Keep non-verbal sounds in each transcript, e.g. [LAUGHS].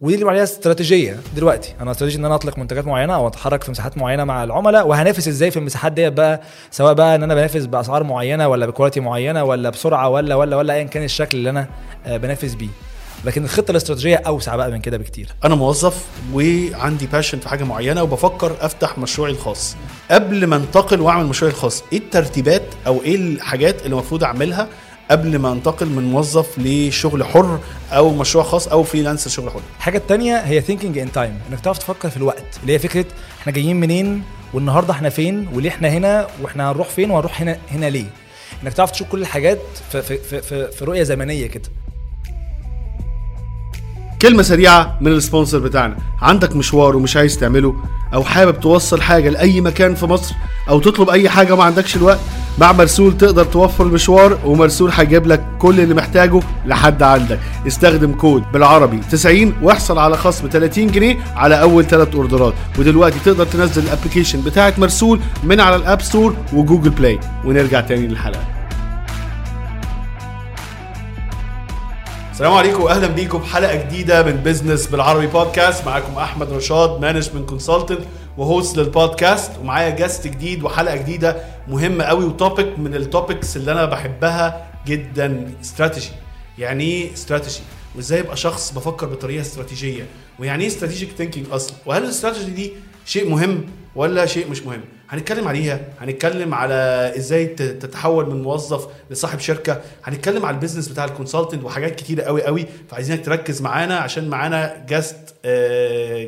ودي اللي عليها استراتيجية دلوقتي. أنا استراتيجي إن أنا أطلق منتجات معينة أو أتحرك في مساحات معينة مع العملاء وهنافس إزاي في المساحات ديت بقى؟ سواء بقى إن أنا بنافس بأسعار معينة ولا ب quality معينة ولا بسرعة ولا ولا ولا ايا كان الشكل اللي أنا آه، بنافس بيه. لكن الخطة الاستراتيجية أوسع بقى من كده بكتير. أنا موظف وعندي passion في حاجة معينة وبفكر أفتح مشروعي الخاص. قبل ما انتقل وأعمل مشروعي الخاص إيه الترتيبات أو إيه الحاجات اللي المفروض أعملها قبل ما انتقل من موظف لشغل حر أو مشروع خاص أو freelance شغل حر. الحاجة التانية هي thinking in time إنك تعرف تفكر في الوقت اللي هي فكرة إحنا جايين منين والنهاردة إحنا فين وليه إحنا هنا وإحنا هنروح فين وهنروح هنا هنا ليه؟ إنك تعرف تشوف كل الحاجات في في, في, في رؤية زمنية كده. كلمة سريعة من ال sponsor بتاعنا. عندك مشوار ومش عايز تعمله أو حابب توصل حاجة لأي مكان في مصر أو تطلب أي حاجة وما عندكش الوقت مع مرسول تقدر توفر المشوار ومرسول هيجيب لك كل اللي محتاجه لحد عندك. استخدم كود بالعربي 90 واحصل على خصم 30 جنيه على أول ثلاث أوردرات. ودلوقتي تقدر تنزل ال application بتاعت مرسول من على ال App Store و Google Play ونرجع تاني للحلقة. السلام عليكم واهلا بيكم. بحلقه جديدة من business بالعربي بودكاست معاكم أحمد رشاد management consultant و host للبودكاست ومعايا guest جديد وحلقة جديدة مهمة قوي و topic من ال topics اللي أنا بحبها جدا. استراتيجي يعني إيه استراتيجي وإزاي أبقى شخص بفكر بطريقة استراتيجية؟ ويعني إيه strategic thinking أصلا؟ وهل الاستراتيجي دي شيء مهم ولا شيء مش مهم؟ هنتكلم عليها هنتكلم على إزاي تتحول من موظف لصاحب شركة. هنتكلم على ال business بتاع ال consultant وحاجات كتيرة قوي قوي. فعايزينك تركز معانا عشان معانا guest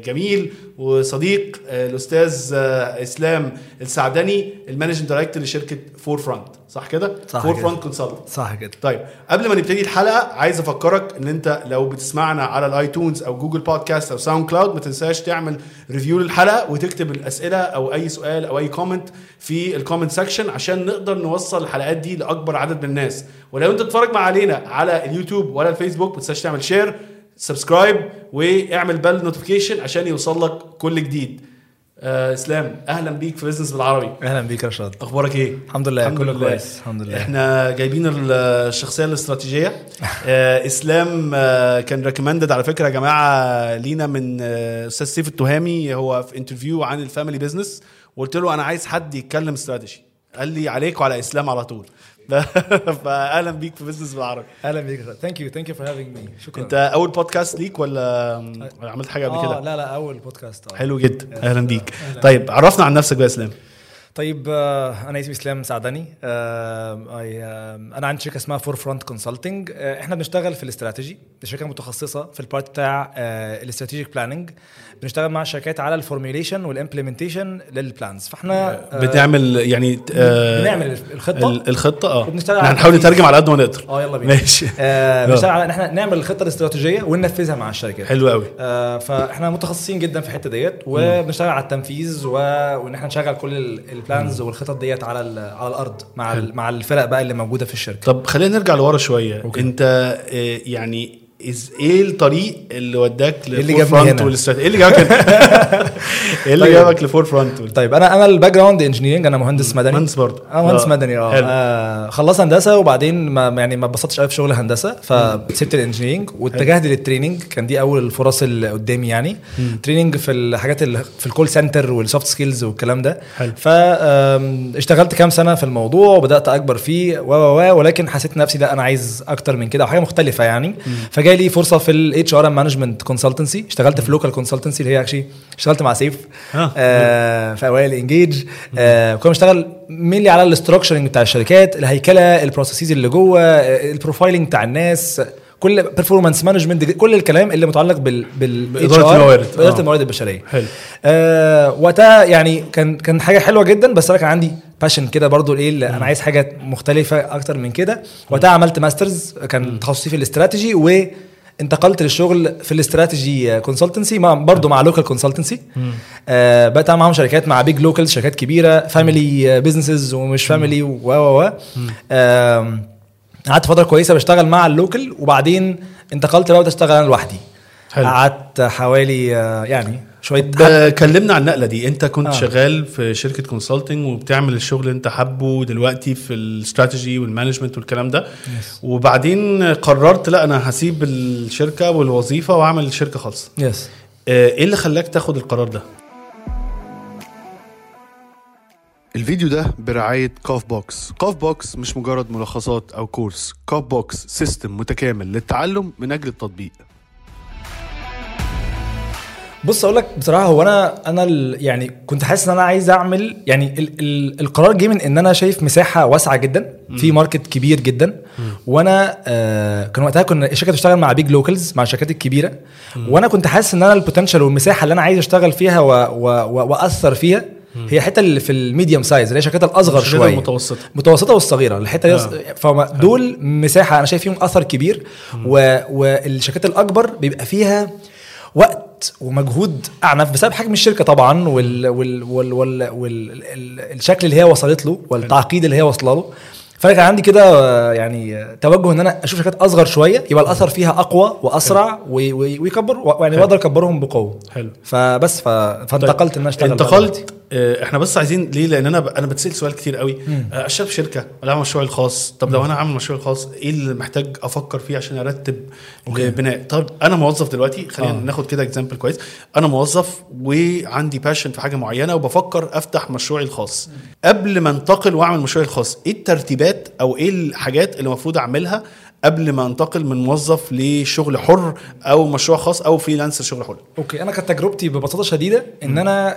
جميل وصديق آه، الأستاذ آه، إسلام السعدني ال managing director لشركة Forefront صح كده؟ صح Fore. front Consulting صح كده. طيب قبل ما نبتدي الحلقة عايز أفكرك إن أنت لو بتسمعنا على ال iTunes أو Google Podcast أو SoundCloud ما تنساش تعمل review للحلقة وتكتب الأسئلة أو أي سؤال أو أي comment في ال comment section عشان نقدر نوصل الحلقات دي لأكبر عدد من الناس. ولو أنت بتتفرج مع علينا على اليوتيوب ولا الفيسبوك ما تنساش تعمل share subscribe واعمل bell notification عشان يوصل لك كل جديد. آه إسلام أهلا بيك في business بالعربي. أهلا بيك يا رشاد. أخبارك إيه؟ الحمد لله كله كويس الحمد لله. إحنا جايبين الشخصية الاستراتيجية. [LAUGHS] آه إسلام آه كان recommended على فكرة يا جماعة لينا من آه أستاذ سيف التهامي. هو في interview عن ال family business وقلت له أنا عايز حد يتكلم استراتيجي قال لي عليك وعلى إسلام على طول. [LAUGHS] فاهلا بيك في business بالعربي. أهلا بيك thank you thank you for having me شكرا. أنت أول بودكاست ليك ولا عملت حاجة قبل آه كده؟ لا لا أول بودكاست آه. حلو جدا. أهلا بيك. طيب عرفنا عن نفسك بقى يا إسلام. طيب آه، أنا اسمي إسلام سعدني آه، آه، أنا عندي شركة اسمها Forefront Consulting إحنا بنشتغل في الاستراتيجي شركه متخصصة في ال part بتاع ال strategic planning بنشتغل مع الشركات على ال formulation وال implementation لل plans فإحنا بتعمل يعني بنعمل الخطة. ال- الخطة آه. وبنشتغل إحنا على هنحاول التنفيذ. نترجم على قد ما نقدر. آه يلا بينا. ماشي. بنشتغل على إن إحنا نعمل الخطة الاستراتيجية وننفذها مع الشركات. حلو قوي. فإحنا متخصصين جدا في الحتة ديت وبنشتغل على التنفيذ. وإن إحنا نشغل كل ال plans والخطط ديت على. على الأرض مع. مع الفرق بقى اللي موجودة في الشركة طب خلينا نرجع لورا شوية أوكي. انت آه، يعني إز إيه الطريق اللي وداك ل Forefront؟ وال strategy إيه اللي جابك؟ [LAUGHS] إيه اللي طيب. جابك ل Forefront؟ طيب أنا أنا ال background engineering أنا مهندس مدني. مهندس برضه. آه مهندس آه، مدني آه. آه، خلصت هندسة وبعدين ما يعني ما اتبسطتش قوي في شغل هندسة فسبت ال engineering واتجهت لل training كان دي أول الفرص اللي قدامي يعني. training في الحاجات اللي في ال call center وال soft skills والكلام ده. حلو. فاشتغلت كام سنة في الموضوع وبدأت أكبر فيه و ولكن حسيت نفسي لا أنا عايز أكتر من كده وحاجة مختلفة يعني. فجاي لي فرصة في ال HR management consultancy اشتغلت في local consultancy اللي هي actually اشتغلت مع سيف آه. آه في أوائل انجيج آه كنا بنشتغل mainly على ال structuring بتاع الشركات الهيكلة ال processes اللي جوه ال profiling بتاع الناس كل performance management كل الكلام اللي متعلق بال بال HR، الموارد. بإدارة آه. الموارد البشرية حلو آه وقتها يعني كان كان حاجة حلوة جدا بس أنا كان عندي passion كده برضو إيه اللي أنا عايز حاجة مختلفة أكتر من كده. وقتها عملت masters كان تخصصي في الاستراتيجي وانتقلت للشغل في ال strategy consultancy برضه مع local consultancy آه أعمل معاهم شركات مع big local شركات كبيرة family businesses ومش family و و و. قعدت فترة كويسة بشتغل مع ال local وبعدين انتقلت بقى واشتغل أنا لوحدي. قعدت حوالي آه، يعني شوية كلمنا عن النقلة دي. انت كنت آه. شغال في شركة consulting وبتعمل الشغل اللي انت حابه دلوقتي في ال strategy وال management والكلام ده. وبعدين قررت لا أنا هسيب الشركة والوظيفة وأعمل شركة خالصه yes آه، إيه اللي خلاك تاخد القرار ده؟ الفيديو ده برعاية Caf Box Caf Box مش مجرد ملخصات أو كورس Caf Box system متكامل للتعلم من أجل التطبيق. بص أقول لك بصراحة هو أنا أنا يعني كنت حاسس إن أنا عايز أعمل يعني ال ال القرار جه من إن أنا شايف مساحة واسعة جدا في market كبير جدا. وأنا آه كان وقتها كنا الشركة بتشتغل مع big locals مع الشركات الكبيرة. وأنا كنت حاسس إن أنا ال potential والمساحة اللي أنا عايز أشتغل فيها و و و وأثر فيها هي الحته اللي في ال medium size اللي هي الشركات الأصغر شوية. المتوسطة. متوسطة والصغيرة الحتة آه. فهم دول مساحة أنا شايف فيهم أثر كبير. والشركات الأكبر بيبقى فيها وقت ومجهود أعنف بسبب حجم الشركة طبعا وال... وال... وال... وال... اللي هي وصلت له والتعقيد اللي هي واصله له. فانا كان عندي كده يعني توجه إن أنا أشوف شركات أصغر شوية يبقى الأثر فيها أقوى وأسرع ويكبر يعني. بقدر أكبرهم بقوة. حلو. فبس. فانتقلت إن أنا أشتغل انتقلت. آه، إحنا بس عايزين ليه؟ لأن أنا. أنا بتسأل سؤال كتير قوي. آه، أشتغل في شركة ولا اعمل مشروعي الخاص. طب لو أنا عامل مشروعي الخاص إيه اللي محتاج أفكر فيه عشان أرتب لبناء؟ طب أنا موظف دلوقتي خلينا آه. ناخد كده example كويس. أنا موظف وعندي passion في حاجة معينة وبفكر أفتح مشروعي الخاص. قبل ما أنتقل وأعمل مشروعي الخاص إيه الترتيبات أو إيه الحاجات اللي المفروض أعملها قبل ما أنتقل من موظف لشغل حر أو مشروع خاص أو freelancer شغل حر. أوكي أنا كانت تجربتي ببساطة شديدة إن أنا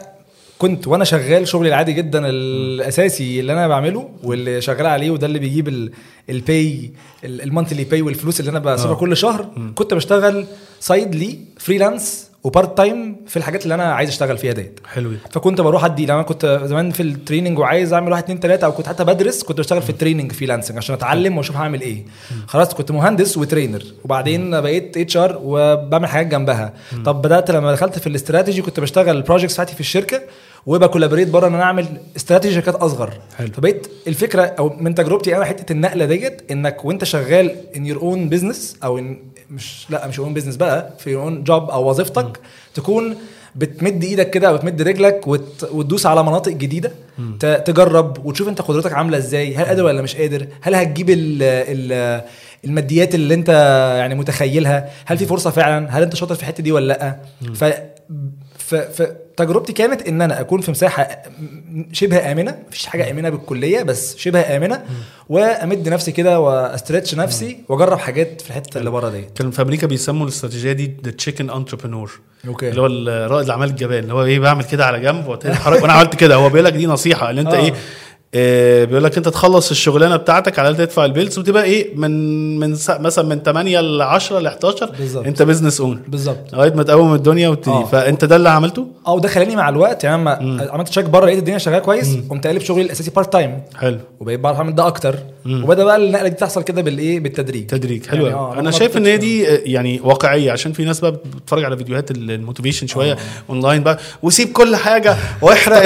كنت وأنا شغال شغلي العادي جدا الأساسي اللي أنا بعمله واللي شغال عليه وده اللي بيجيب ال pay ال monthly pay والفلوس اللي أنا بسيبها آه. كل شهر كنت بشتغل side لي freelance و part time في الحاجات اللي أنا عايز أشتغل فيها ديت. حلو. فكنت بروح أدي لما كنت زمان في ال training وعايز أعمل واحد اتنين تلاتة أو كنت حتى بدرس كنت بشتغل في ال training freelancing عشان أتعلم وأشوف هعمل إيه. خلاص كنت مهندس و trainer وبعدين بقيت HR وبعمل حاجات جنبها. طب بدأت لما دخلت في الاستراتيجي كنت بشتغل ال projects بتاعتي في الشركة وب collaborate بره إن أنا أعمل استراتيجي شركات أصغر. حلو. فبقيت الفكرة أو من تجربتي أنا حتة النقلة ديت إنك وأنت شغال in your own business أو إن مش لا مش own business بقى في your own job أو وظيفتك. تكون بتمد إيدك كده أو بتمد رجلك وت... وتدوس على مناطق جديدة. ت... تجرب وتشوف أنت قدرتك عاملة إزاي. هل قادر ولا مش قادر؟ هل هتجيب ال... ال... الماديات اللي أنت يعني متخيلها؟ هل في فرصة فعلا؟ هل أنت شاطر في الحتة دي ولا لأ؟ ف فتجربتي كانت إن أنا أكون في مساحة شبه آمنة. مفيش حاجة آمنة بالكلية بس شبه آمنة. وأمد نفسي كده وأ stretch نفسي وأجرب حاجات في الحتة اللي بره ديت كان في أمريكا بيسموا الاستراتيجية دي the chicken entrepreneur okay. اللي هو رائد الأعمال الجبان اللي هو إيه بعمل كده على جنب. وأنا عملت كده. هو بيقول لك دي نصيحة اللي أنت آه. إيه بيقول لك انت تخلص الشغلانة بتاعتك على تدفع ال bills وتبقى إيه من من مثلا من 8 ل 10 ل 11 بالظبط. انت business owner بالظبط. لغاية ما تقوم الدنيا وتبتدي. آه. فانت ده اللي عملته؟ آه وده خلاني مع الوقت يعني لما عملت check بره لقيت الدنيا شغالة كويس قمت قالب شغلي الأساسي part time حلو. وبقيت بعرف أعمل ده أكتر. وبدأ بقى النقلة دي تحصل كده بالايه بالتدريج. تدريج. حلو يعني آه، أنا ما شايف إن هي دي آه، يعني واقعية عشان في ناس بقى بتتفرج على فيديوهات ال- ال motivation شوية اونلاين بقى وسيب كل حاجة [LAUGHS] واحرق [LAUGHS]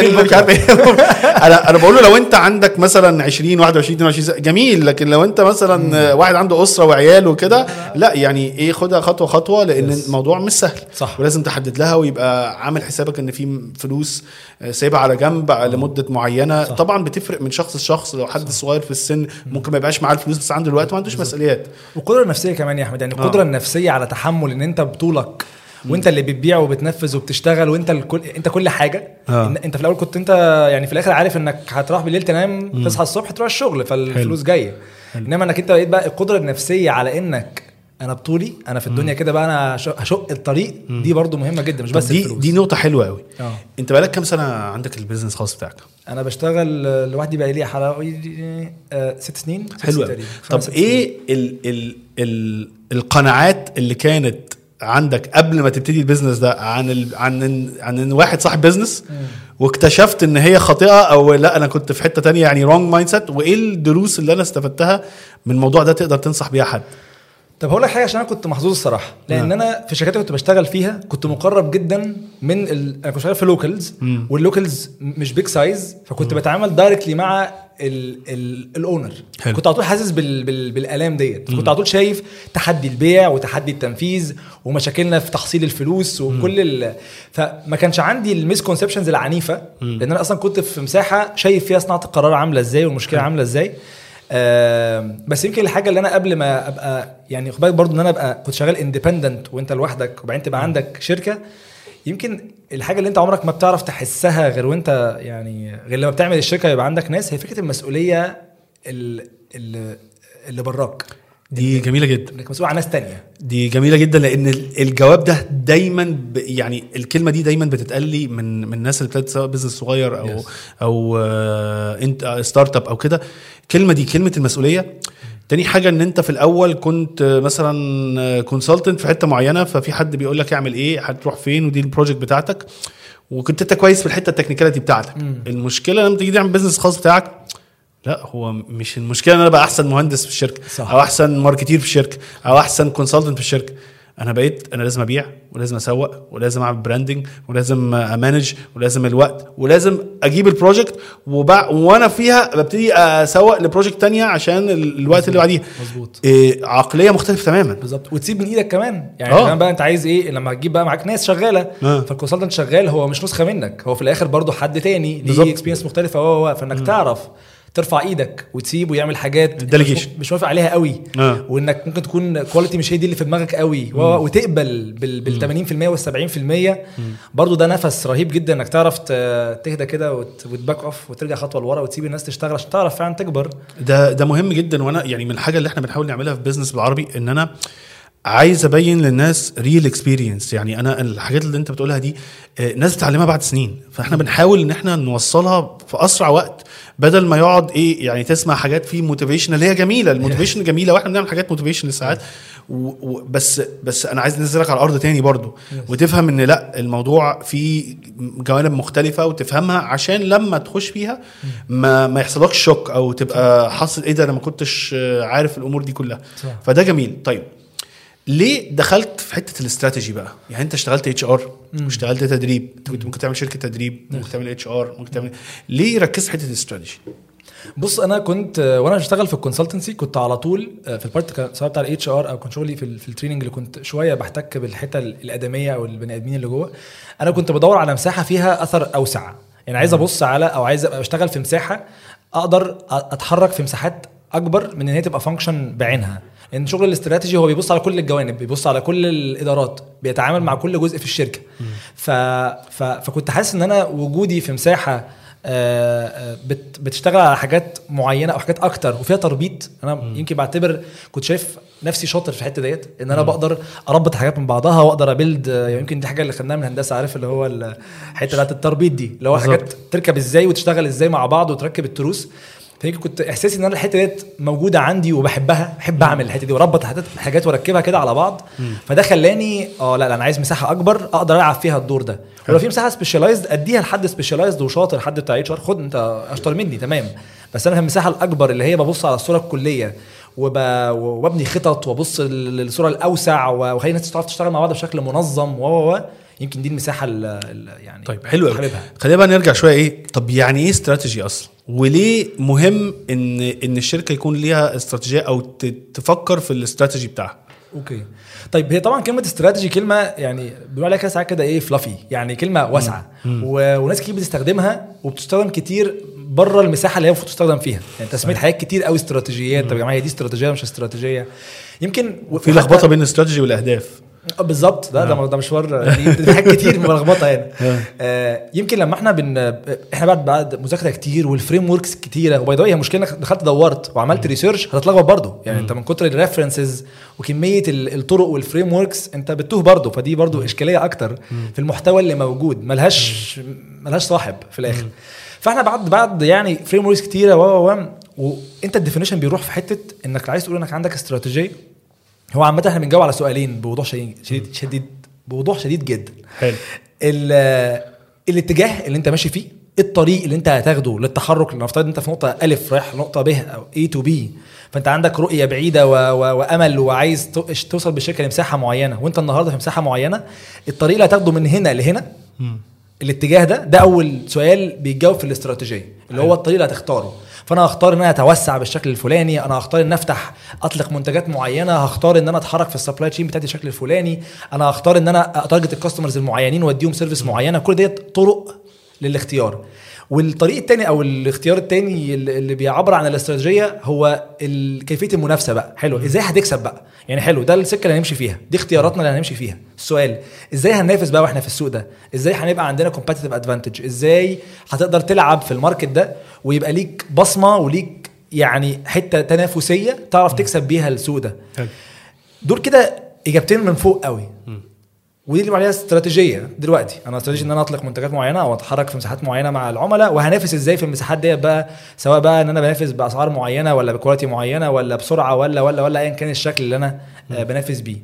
أنا أنا بقول له لو أنت عندك مثلا 20 21 22 سنة، جميل لكن لو انت مثلا آه، واحد عنده أسرة وعيال وكده لا يعني إيه خدها خطوة خطوة لأن Yes. الموضوع مش سهل. صح. ولازم تحدد لها ويبقى عامل حسابك إن في فلوس سايبها على جنب لمدة معينة. صح. طبعا بتفرق من شخص لشخص لو حد صغير في السن ممكن ما يبقاش معاه الفلوس بس عنده الوقت ما عندوش مسؤوليات. والقدرة النفسية كمان يا أحمد يعني القدرة آه. النفسية على تحمل إن أنت بطولك وانت اللي بتبيع وبتنفذ وبتشتغل وانت الكل انت كل حاجة. آه. انت في الأول كنت انت يعني في الآخر عارف إنك هتروح بالليل تنام تصحى الصبح تروح الشغل فالفلوس جاية. إنما إنك أنت بقيت بقى القدرة النفسية على إنك أنا بطولي أنا في الدنيا كده بقى أنا هش- هشق الطريق دي برضو مهمة جدا مش بس دي الفلوس. دي نقطة حلوة قوي آه. أنت بقالك كام سنة عندك ال business الخاص بتاعك؟ أنا بشتغل لوحدي بقى لي حوالي آه، ست سنين ست حلو سنين قوي تقريباً. طب إيه ال ال ال القناعات اللي كانت عندك قبل ما تبتدي ال business ده عن ال عن ال عن إن واحد صاحب business واكتشفت إن هي خاطئة أو لأ أنا كنت في حتة تانية يعني wrong mindset وإيه الدروس اللي أنا استفدتها من الموضوع ده تقدر تنصح بيها حد؟ طب هقول لك حاجة عشان أنا كنت محظوظ الصراحة لأن نعم. أنا في الشركات اللي كنت بشتغل فيها كنت مقرب جدا من ال... أنا كنت شغال في locals وال locals مش big size فكنت بتعامل directly مع ال owner. كنت على طول حاسس بال بال بالآلام ديت. كنت على طول شايف تحدي البيع وتحدي التنفيذ ومشاكلنا في تحصيل الفلوس وكل ال... فما كانش عندي ال misconceptions العنيفة. لأن أنا أصلا كنت في مساحة شايف فيها صناعة القرار عاملة إزاي والمشكلة عاملة إزاي. آم، بس يمكن الحاجة اللي أنا قبل ما أبقى يعني خد بالك إن أنا أبقى كنت شغال independent وأنت لوحدك وبعدين تبقى عندك شركة يمكن الحاجة اللي انت عمرك ما بتعرف تحسها غير وانت يعني غير لما بتعمل الشركة يبقى عندك ناس هي فكرة المسؤولية ال- اللي, اللي براك. دي جميلة جدا. إنك مسؤول عن ناس تانية. دي جميلة جدا لأن ال- الجواب ده دايما ب يعني الكلمة دي دايما بتتقال لي من من الناس اللي ابتدت سواء business صغير أو Yes. أو انت startup أو كده. الكلمة دي كلمة المسؤولية. تاني حاجة إن أنت في الأول كنت مثلا consultant في حتة معينة ففي حد بيقول لك اعمل إيه هتروح فين ودي ال project بتاعتك. وكنت أنت كويس في الحتة ال technicality بتاعتك. المشكلة لما تيجي تعمل business خاص بتاعك لا هو مش المشكلة إن أنا بقى أحسن مهندس في الشركة صح. أو أحسن marketeer في الشركة أو أحسن consultant في الشركة. أنا بقيت أنا لازم أبيع ولازم أسوق ولازم أعمل branding ولازم أ manage ولازم الوقت ولازم أجيب ال project وبع... وأنا فيها ببتدي أسوق ل project تانية عشان ال- الوقت اللي بعديه مظبوط. إيه عقلية مختلفة تماما. بالظبط. وتسيب من إيدك كمان. يعني آه. كمان بقى أنت عايز إيه؟ لما تجيب بقى معاك ناس شغالة آه. فال consultant شغال هو مش نسخة منك. هو في الآخر برضه حد تاني. ليه experience مختلفة. هو فإنك تعرف ترفع إيدك وتسيب ويعمل حاجات. مش, موافق عليها قوي. آه. وإنك ممكن تكون quality مش هي دي اللي في دماغك قوي. و- وتقبل بال, بال 80% وال 70% برضه ده نفس رهيب جدا إنك تعرف تهدى كده وت- وت back off وترجع خطوة لورا وتسيب الناس تشتغل عشان تعرف فعلا تكبر. ده ده مهم جدا. وأنا يعني من الحاجة اللي إحنا بنحاول نعملها في بيزنس بالعربي إن أنا عايز أبين للناس real experience يعني أنا الحاجات اللي أنت بتقولها دي آه، ناس بتتعلمها بعد سنين. فإحنا بنحاول إن إحنا نوصلها في أسرع وقت بدل ما يقعد إيه يعني تسمع حاجات فيه motivation اللي هي جميلة. [LAUGHS] ال motivation جميلة وإحنا بنعمل حاجات motivation ساعات. بس بس أنا عايز أنزلك على الأرض تاني برضو. وتفهم إن لأ الموضوع فيه جوانب مختلفة وتفهمها عشان لما تخش فيها ما ما يحصلكش shock أو تبقى حاصل إيه ده أنا ما كنتش عارف الأمور دي كلها. فده جميل. طيب. ليه دخلت في حتة الاستراتيجي بقى؟ يعني انت اشتغلت اتش ار واشتغلت تدريب انت كنت ممكن تعمل شركة تدريب ممكن تعمل HR ممكن تعمل ليه ركزت في حتة الاستراتيجي؟ بص أنا كنت وأنا بشتغل في ال consultancy كنت على طول آه، في ال part سواء بتاع ال HR أو كان شغلي في, في ال training اللي كنت شوية بحتك بالحتة ال- الأدمية أو البني آدمين اللي جوه. أنا كنت بدور على مساحة فيها أثر أوسع. يعني عايز أبص على أو عايز أبقى بشتغل في مساحة أقدر أتحرك في مساحات أكبر من إن هي تبقى function بعينها. لأن شغل الاستراتيجي هو بيبص على كل الجوانب بيبص على كل الإدارات بيتعامل مع كل جزء في الشركة. ف... ف... فكنت حاسس إن أنا وجودي في مساحة آه، آه، بت- بتشتغل على حاجات معينة أو حاجات أكتر وفيها تربيط. أنا يمكن بعتبر كنت شايف نفسي شاطر في الحتة ديت إن أنا بقدر أربط حاجات من بعضها وأقدر أبيلد آه، يمكن دي حاجة اللي خدناها من هندسه عارف اللي هو الحته بتاعت التربيط دي اللي هو. حاجات تركب إزاي وتشتغل إزاي مع بعض وتركب التروس. فيمكن كنت إحساسي إن أنا الحتة ديت موجودة عندي وبحبها بحب أعمل الحتة دي واربط حاجات حاجات وأركبها كده على بعض. فده خلاني آه لا لا أنا عايز مساحة أكبر أقدر ألعب فيها الدور ده. ولو في مساحة specialized أديها لحد specialized وشاطر حد بتاع HR خد أنت أشطر مني تمام. بس أنا في المساحة الأكبر اللي هي ببص على الصورة الكلية وب... وببني خطط وأبص للصورة الأوسع وأخلي الناس تعرف تشتغل مع بعض بشكل منظم و و يمكن دي المساحة اللي يعني طيب حلو قوي خلينا بقى نرجع شوية إيه طب يعني إيه استراتيجي أصلا؟ وليه مهم ان إن الشركة يكون ليها استراتيجية أو تفكر في الاستراتيجي بتاعها. Okay. طيب هي طبعا كلمة استراتيجي كلمة يعني بيقول عليها كده ساعات كده إيه fluffy يعني كلمة واسعة. و... وناس كتير بتستخدمها وبتستخدم كتير بره المساحة اللي هي المفروض تستخدم فيها. يعني تسمية حاجات كتير قوي استراتيجيات. طب يا جماعة هي دي استراتيجية مش استراتيجية؟ يمكن في لخبطة بين الاستراتيجي والأهداف. بالظبط ده ده ده مشوار دي حاجات كتير ملخبطه يعني آه يمكن لما إحنا بن إحنا بعد بعد مذاكره كتير وال frameworks كتيره و by the way هي مشكله انك دخلت دورت وعملت research هتتلخبط برضه يعني انت من كتر ال references وكميه ال- الطرق وال frameworks انت بتوه برضه فدي برضه اشكاليه أكتر في المحتوى اللي موجود ملهاش ملهاش صاحب في الآخر فاحنا بعد بعد يعني frameworks كتيره و وانت ال definition بيروح في حتة انك عايز تقول انك عندك استراتيجيه هو عامة إحنا بنجاوب على سؤالين بوضوح شديد شديد, بوضوح شديد جدا. حلو. ال- الاتجاه اللي انت ماشي فيه الطريق اللي انت هتاخده للتحرك لنفترض انت في نقطة ألف رايح نقطة ب أو A to B فانت عندك رؤية بعيدة و... و... وأمل وعايز تو- توصل بالشركة لمساحة معينة وانت النهاردة في مساحة معينة الطريق اللي هتاخده من هنا لهنا الاتجاه ده ده أول سؤال بيتجاوب في الاستراتيجية اللي هو الطريق اللي هتختاره. فأنا هختار إن أنا أتوسع بالشكل الفلاني أنا هختار إن أفتح أطلق منتجات معينة هختار إن أنا أتحرك في ال supply chain بتاعتي بالشكل الفلاني أنا هختار إن أنا ا target ال customers المعينين وأديهم service معينة كل ديت طرق للاختيار. والطريق التاني أو الاختيار التاني اللي بيعبر عن الاستراتيجية هو كيفية المنافسة بقى. حلو. إزاي هتكسب بقى؟ يعني حلو. ده السكة اللي هنمشي فيها. دي اختياراتنا اللي هنمشي فيها. السؤال إزاي هننافس بقى وإحنا في السوق ده؟ إزاي هنبقى عندنا competitive advantage إزاي هتقدر تلعب في ال market ده ويبقى ليك بصمة وليك يعني حتة تنافسية تعرف تكسب بيها السوق ده. دول كده إجابتين من فوق قوي. ودي اللي عليها استراتيجية دلوقتي. أنا استراتيجي إن أنا أطلق منتجات معينة أو اتحرك في مساحات معينة مع العملاء وهنافس إزاي في المساحات ديت بقى؟ سواء بقى إن أنا بنافس بأسعار معينة ولا ب quality معينة ولا بسرعة ولا ولا ولا ايا كان الشكل اللي أنا آه، بنافس بيه.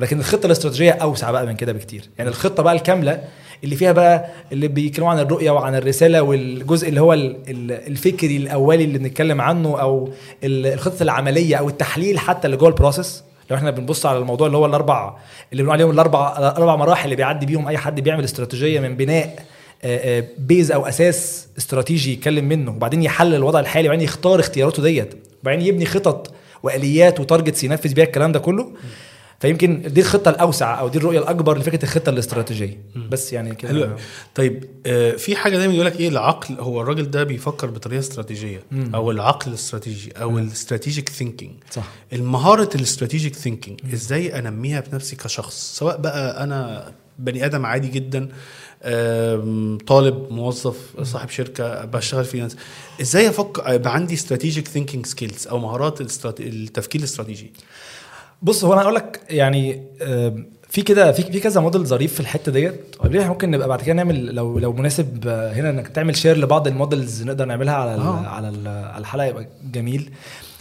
ولكن الخطة الاستراتيجية أوسع بقى من كده بكتير. يعني الخطة بقى الكاملة اللي فيها بقى اللي بيتكلموا عن الرؤية وعن الرسالة والجزء اللي هو ال- ال- الفكري الأولي اللي بنتكلم عنه أو ال- الخطة العملية أو التحليل حتى اللي جوه ال process لو إحنا بنبص على الموضوع اللي هو الاربع اللي بنقول عليهم الاربع الأربع مراحل اللي بيعدي بيهم أي حد بيعمل استراتيجية من بناء آه، آه، base أو أساس استراتيجي يتكلم منه وبعدين يحلل الوضع الحالي وبعدين يختار اختياراته ديت وبعدين يبني خطط وآليات و targets ينفذ بيها الكلام ده كله. فيمكن دي الخطة الأوسع أو دي الرؤية الأكبر لفكرة الخطة الاستراتيجية. بس يعني كده. حلو. طيب آه، في حاجة دايما يقول لك إيه؟ العقل هو الراجل ده بيفكر بطريقة استراتيجية أو العقل الاستراتيجي أو ال strategic thinking صح. المهارة ال strategic thinking إزاي أنميها بنفسي كشخص؟ سواء بقى أنا بني آدم عادي جدا طالب موظف صاحب شركة بشتغل freelance إزاي أفكر يبقى عندي strategic thinking skills أو مهارات التفكير الاستراتيجي؟ بص هو أنا أقول لك يعني في كده في في كذا موديل ظريف في الحتة ديت. وقبلها إحنا ممكن نبقى بعد كده نعمل لو لو مناسب آه، هنا إنك تعمل share لبعض ال models نقدر نعملها على ال آه. على ال على الحلقة يبقى جميل.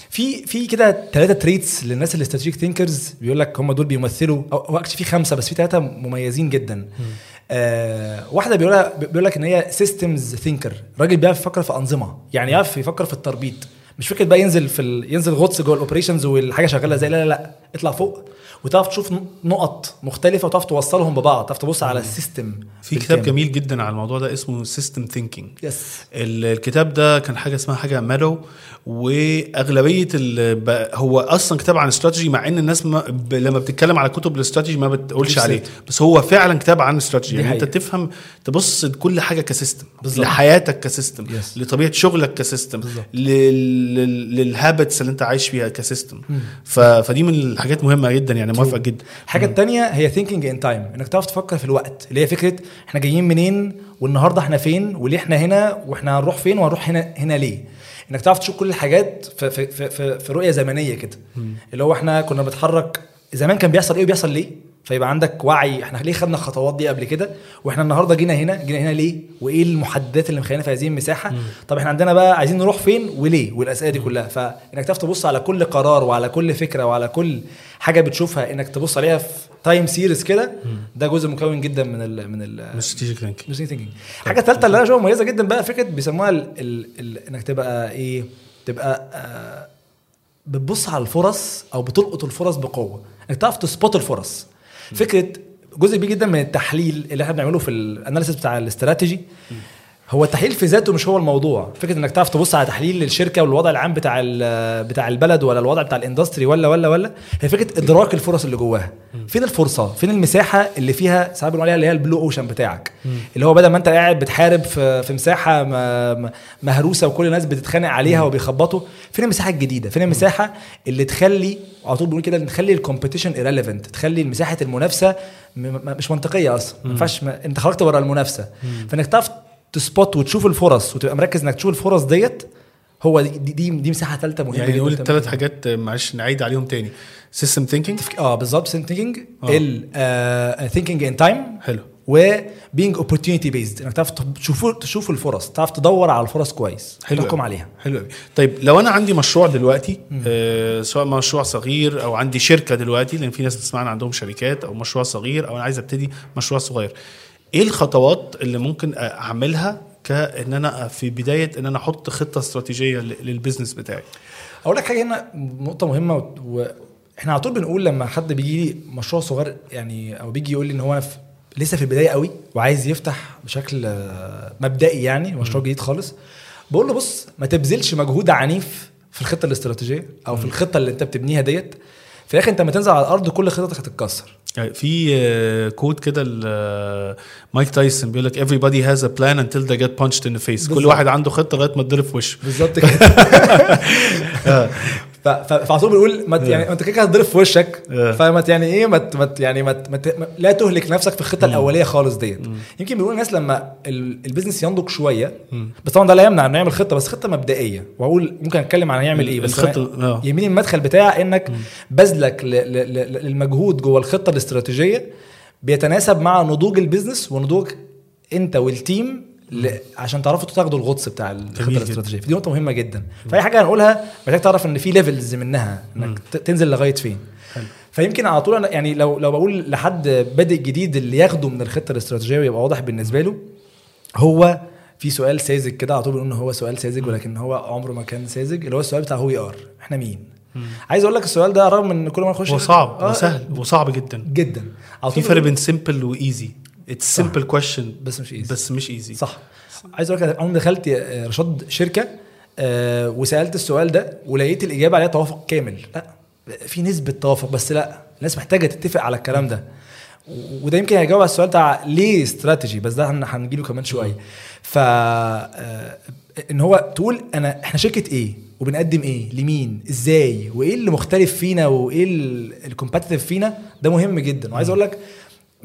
في في كده ثلاثة traits للناس اللي strategic thinkers بيقول لك هم دول بيمثلوا هو actually في خمسة بس في ثلاثة مميزين جدا. آه واحدة بيقول بيقول لك إن هي systems thinker راجل بيعرف يفكر في أنظمة يعني يعرف يفكر في التربيط. مش فكرة بقى ينزل في ال... ينزل غطس جوه ال operations والحاجة شغالة زي لا لا لا اطلع فوق وتعرف تشوف نقط مختلفة وتعرف توصلهم ببعض تعرف تبص على ال system في كتاب جميل جدا على الموضوع ده اسمه system thinking yes ال- الكتاب ده كان حاجة اسمها حاجة مادو وأغلبية ال- هو أصلا كتاب عن استراتيجي مع إن الناس ما ب- لما بتتكلم على كتب الاستراتيجي ما بتقولش عليه. بس هو فعلا كتاب عن استراتيجي يعني أنت. تفهم تبص لكل حاجة ك system بالظبط. لحياتك ك system Yes. لطبيعة شغلك ك system بالظبط. لل habits اللي انت عايش فيها ك system. فدي من الحاجات مهمة جدا يعني موافق جدا. الحاجة الثانية هي thinking in time إنك تعرف تفكر في الوقت اللي هي فكرة إحنا جايين منين والنهاردة إحنا فين وليه إحنا هنا وإحنا هنروح فين وهنروح هنا هنا ليه. إنك تعرف تشوف كل الحاجات في في, في, في رؤية زمنية كده. اللي هو إحنا كنا بنتحرك زمان كان بيحصل إيه وبيحصل ليه؟ فيبقى عندك وعي. إحنا ليه خدنا الخطوات دي قبل كده؟ وإحنا النهارده جينا هنا جينا هنا ليه؟ وإيه المحددات اللي مخلينا في هذه المساحه طب إحنا عندنا بقى عايزين نروح فين وليه؟ والأسئلة دي كلها. فإنك تعرف تبص على كل قرار وعلى كل فكرة وعلى كل حاجة بتشوفها إنك تبص عليها في time series كده ده جزء مكون جدا من ال من ال strategic thinking مش thinking الحاجة الثالثه اللي أنا شايفها مميزة جدا بقى فكرة بيسموها ال ال ال إنك تبقى إيه؟ تبقى آه بتبص على الفرص أو بتلقط الفرص بقوة. إنك تعرف ت spot الفرص. فكرة جزء كبير جدا من التحليل اللي إحنا بنعمله في ال analysis بتاع الاستراتيجي. هو التحليل في ذاته مش هو الموضوع. فكرة إنك تعرف تبص على تحليل للشركه والوضع العام بتاع بتاع البلد ولا الوضع بتاع ال industry ولا ولا ولا هي فكرة إدراك الفرص اللي جواها. فين الفرصة؟ فين المساحة اللي فيها ساعات بنقول عليها اللي هي ال blue ocean بتاعك؟ اللي هو بدل ما أنت قاعد بتحارب في في مساحة مهروسة وكل الناس بتتخانق عليها وبيخبطوا فين المساحة الجديدة؟ فين المساحة اللي تخلي على طول بنقول كده تخلي ال competition irrelevant تخلي مساحه المنافسة مش منطقية أصلا. ما ينفعش ما- أنت خرجت بره المنافسة. فإنك تعرف ت spot وتشوف الفرص وتبقى مركز إنك تشوف الفرص ديت هو دي دي, دي, مساحة ثالثه مهمة يعني نقول. الثلاث حاجات آه، معلش نعيد عليهم تاني. system thinking آه بالظبط thinking آه. ال thinking in time حلو. و being opportunity based إنك تعرف تشوف تشوف الفرص تعرف تدور على الفرص كويس حلو تحكم. عليها. حلو قوي طيب لو أنا عندي مشروع دلوقتي آه سواء مشروع صغير أو عندي شركة دلوقتي لأن في ناس بتسمعنا عندهم شركات أو مشروع صغير أو أنا عايز أبتدي مشروع صغير. إيه الخطوات اللي ممكن أعملها كإن أنا في بداية إن أنا أحط خطة استراتيجية لل business بتاعي؟ أقول لك حاجة هنا نقطة مهمة و... و... إحنا على طول بنقول لما حد بيجي لي مشروع صغير يعني أو بيجي يقول لي إن هو أنا في لسه في البداية قوي وعايز يفتح بشكل مبدئي يعني مشروع جديد خالص بقول له بص ما تبذلش مجهود عنيف في الخطة الاستراتيجية أو في الخطة اللي أنت بتبنيها ديت. في الآخر أنت لما تنزل على الأرض كل خططك هتتكسر. في آه، كود كده ل- مايك تايسون بيقول لك everybody has a plan until they get punched in the face. كل بالظبط. واحد عنده خطة لغاية ما تضرب في وشه. بالظبط [LAUGHS] كده. ف- فعلى طول بنقول ما يعني انت كده هتضرب في وشك. فما يعني إيه ما يعني ما لا تهلك نفسك في الخطة الأولية خالص ديت. يمكن بيقول الناس لما ال- ال business ينضج شوية بس طبعا ده لا يمنع إنه يعمل خطة بس خطة مبدئية. وأقول ممكن أتكلم عن هيعمل إيه بس أنا آه. يهمني المدخل بتاع إن بذلك للمجهود جوه الخطة الاستراتيجية بيتناسب مع نضوج ال business ونضوج أنت وال team ل... عشان تعرفوا تاخدوا الغطس بتاع الخطة الاستراتيجية. فدي نقطة مهمة جدا. فأي حاجة هنقولها محتاج تعرف إن في levels منها إنك تنزل لغاية فين. فيمكن على طول أنا يعني لو لو بقول لحد بادئ جديد اللي ياخده من الخطة الاستراتيجية ويبقى واضح بالنسبة له هو في سؤال ساذج كده على طول بنقول إن هو سؤال ساذج ولكن هو عمره ما كان ساذج اللي هو السؤال بتاع who are إحنا مين؟ عايز أقول لك السؤال ده رغم إن كل ما نخش هو صعب آه، هو سهل وصعب جدا. جدا في فرق بين simple و easy it's a simple question بس مش easy. بس مش easy صح. عايز أقول لك أنا دخلت آه، رشاد شركة آه، وسألت السؤال ده ولقيت الإجابة عليها توافق كامل. لا في نسبة توافق بس لا الناس محتاجة تتفق على الكلام ده. وده يمكن هيجاوب على السؤال بتاع ليه استراتيجي بس ده هن- هنجيله كمان شوية. ف آه، إن هو تقول أنا إحنا شركة إيه؟ وبنقدم إيه؟ لمين؟ إزاي؟ وإيه اللي مختلف فينا؟ وإيه ال competitive فينا؟ ده مهم جدا. وعايز أقول لك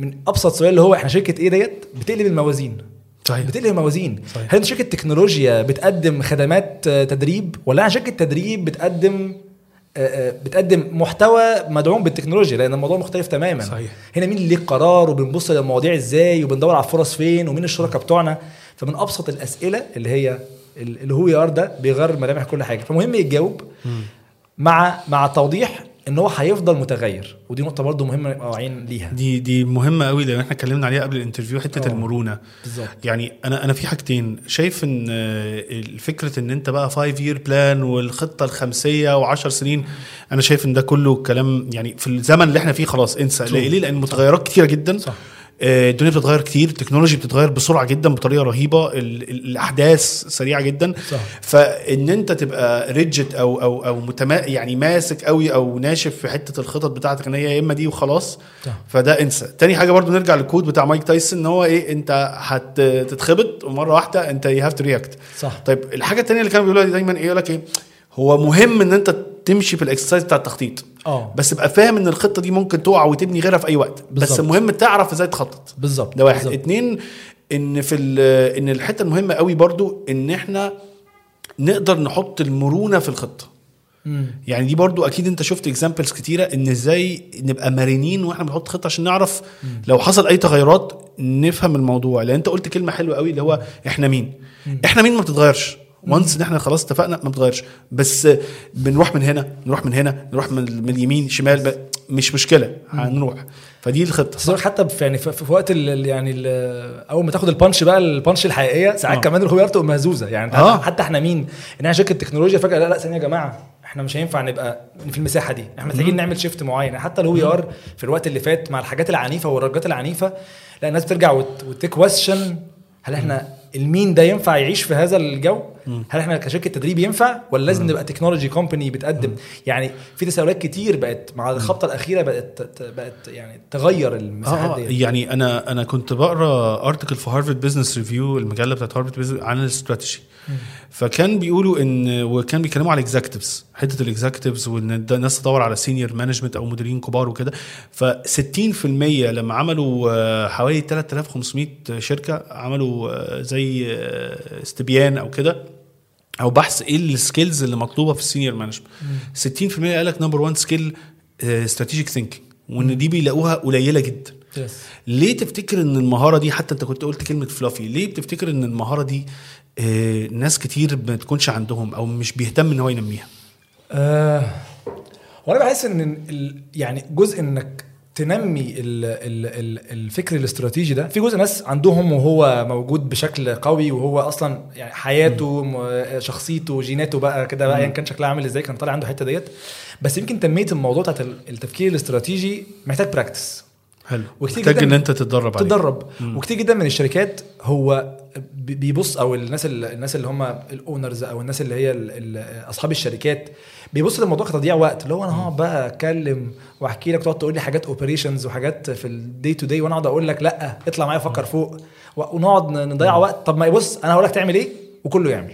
من أبسط سؤال اللي هو إحنا شركة إيه ديت؟ بتقلب الموازين. صحيح. بتقلب الموازين. صحيح. هل أنت شركة تكنولوجيا بتقدم خدمات آه، تدريب؟ ولا شركة تدريب بتقدم آه، آه، بتقدم محتوى مدعوم بالتكنولوجيا؟ لأن الموضوع مختلف تماما. صحيح. هنا مين اللي ليه قرار وبنبص للمواضيع إزاي وبندور على الفرص فين ومين الشركاء بتوعنا؟ فمن أبسط الأسئلة اللي هي ال- اللي who are ده بيغير ملامح كل حاجة. فمهم يتجاوب مع مع توضيح إن هو هيفضل متغير ودي نقطة برضو مهمة نبقى واعيين ليها. دي دي مهمة قوي لأن إحنا اتكلمنا عليها قبل ال interview حتة آه. المرونة. بالظبط. يعني أنا أنا في حاجتين. شايف إن آه، الفكرة إن أنت بقى 5 year plan والخطة الخمسية و10 سنين أنا شايف إن ده كله كلام يعني في الزمن اللي إحنا فيه خلاص انسى. ليه؟ لأن متغيرات كتيرة جدا. صح. الدنيا بتتغير كتير ال technology بتتغير بسرعة جدا بطريقة رهيبة ال- ال- الأحداث سريعة جدا. صح. فإن أنت تبقى rigid أو أو أو متما يعني ماسك قوي أو ناشف في حتة الخطط بتاعتك إن هي يا إما دي وخلاص صح. فده إنسى. تاني حاجة برضو نرجع لل quote بتاع مايك تايسون إن هو إيه أنت هتتخبط ومره واحدة أنت you have to react صح. طيب الحاجة التانية اللي كانوا بيقولوها دايما إيه؟ يقول لك إيه هو مهم إن أنت تمشي في ال exercise بتاع التخطيط. آه. بس ابقى فاهم إن الخطة دي ممكن تقع وتبني غيرها في أي وقت. بس بالظبط. المهم تعرف إزاي تخطط. بالظبط. ده واحد. بالظبط. اتنين إن في إن الحتة المهمة قوي برضو إن إحنا نقدر نحط المرونة في الخطة. مم. يعني دي برضو أكيد أنت شفت examples كتيرة إن إزاي نبقى مرنين وإحنا بنحط خطة عشان نعرف لو حصل أي تغيرات نفهم الموضوع. لأن أنت قلت كلمة حلوة قوي اللي هو إحنا مين؟ إحنا مين ما بتتغيرش؟ once إن إحنا خلاص اتفقنا ما بتتغيرش بس بنروح من هنا نروح من هنا نروح من, من اليمين شمال مش مشكلة. هنروح. فدي الخطة. هو حتى في يعني في وقت ال- يعني ال- أول ما تاخد ال punch بقى ال punch الحقيقية ساعات آه. كمان الهوية تبقى مهزوزة. يعني آه. حتى إحنا مين؟ إن إحنا شركة تكنولوجيا فجأة لا لا ثانية يا جماعة إحنا مش هينفع نبقى في المساحة دي. إحنا محتاجين نعمل shift معين. يعني حتى ال who we are في الوقت اللي فات مع الحاجات العنيفة والرجات العنيفة لا الناس بترجع وت- و take question هل إحنا المين ده ينفع يعيش في هذا الجو؟ هل إحنا كشركة تدريب ينفع؟ ولا لازم نبقى technology company بتقدم؟ يعني في تساؤلات كتير بقت مع الخبطة الأخيرة بقت بقت يعني تغير المساحات آه دي يعني أنا أنا كنت بقرأ article في Harvard Business Review المجلة بتاعت Harvard Business عن الاستراتيجي فكان بيقولوا إن وكان بيتكلموا على ال executives حتة ال executives وإن الناس تدور على senior management أو مديرين كبار وكده. ف 60% لما عملوا آه، حوالي 3500 شركة عملوا آه، زي آه، استبيان أو كده أو بحث إيه ال skills اللي مطلوبة في ال senior management 60% قال لك number 1 skill strategic thinking وإن دي بيلاقوها قليلة جدا. yes ليه تفتكر إن المهارة دي حتى أنت كنت قلت كلمة fluffy ليه بتفتكر إن المهارة دي ناس كتير ما تكونش عندهم أو مش بيهتم إن هو ينميها. آه وأنا بحس إن يعني جزء إنك تنمي ال ال ال الفكر الاستراتيجي ده في جزء ناس عندهم وهو موجود بشكل قوي وهو أصلا يعني حياته م- شخصيته جيناته بقى كده بقى ايا كان شكلها عامل إزاي كان طالع عنده الحتة ديت. بس يمكن تنمية الموضوع بتاعت ال- التفكير الاستراتيجي محتاج practice حلو. محتاج إن أنت تتدرب عليه. تتدرب. وكتير جدا من الشركات هو بي- بيبص أو الناس اللي الناس اللي هم ال owners أو الناس اللي هي ال- ال- أصحاب الشركات بيبص للموضوع كتضييع وقت. اللي هو أنا هقعد بقى أتكلم وأحكي لك تقعد تقول لي حاجات operations وحاجات في ال day to day وأنا أقعد أقول لك لأ اطلع معايا فكر فوق. ونقعد نضيع وقت. طب ما بص أنا هقول لك تعمل إيه؟ وكله يعمل.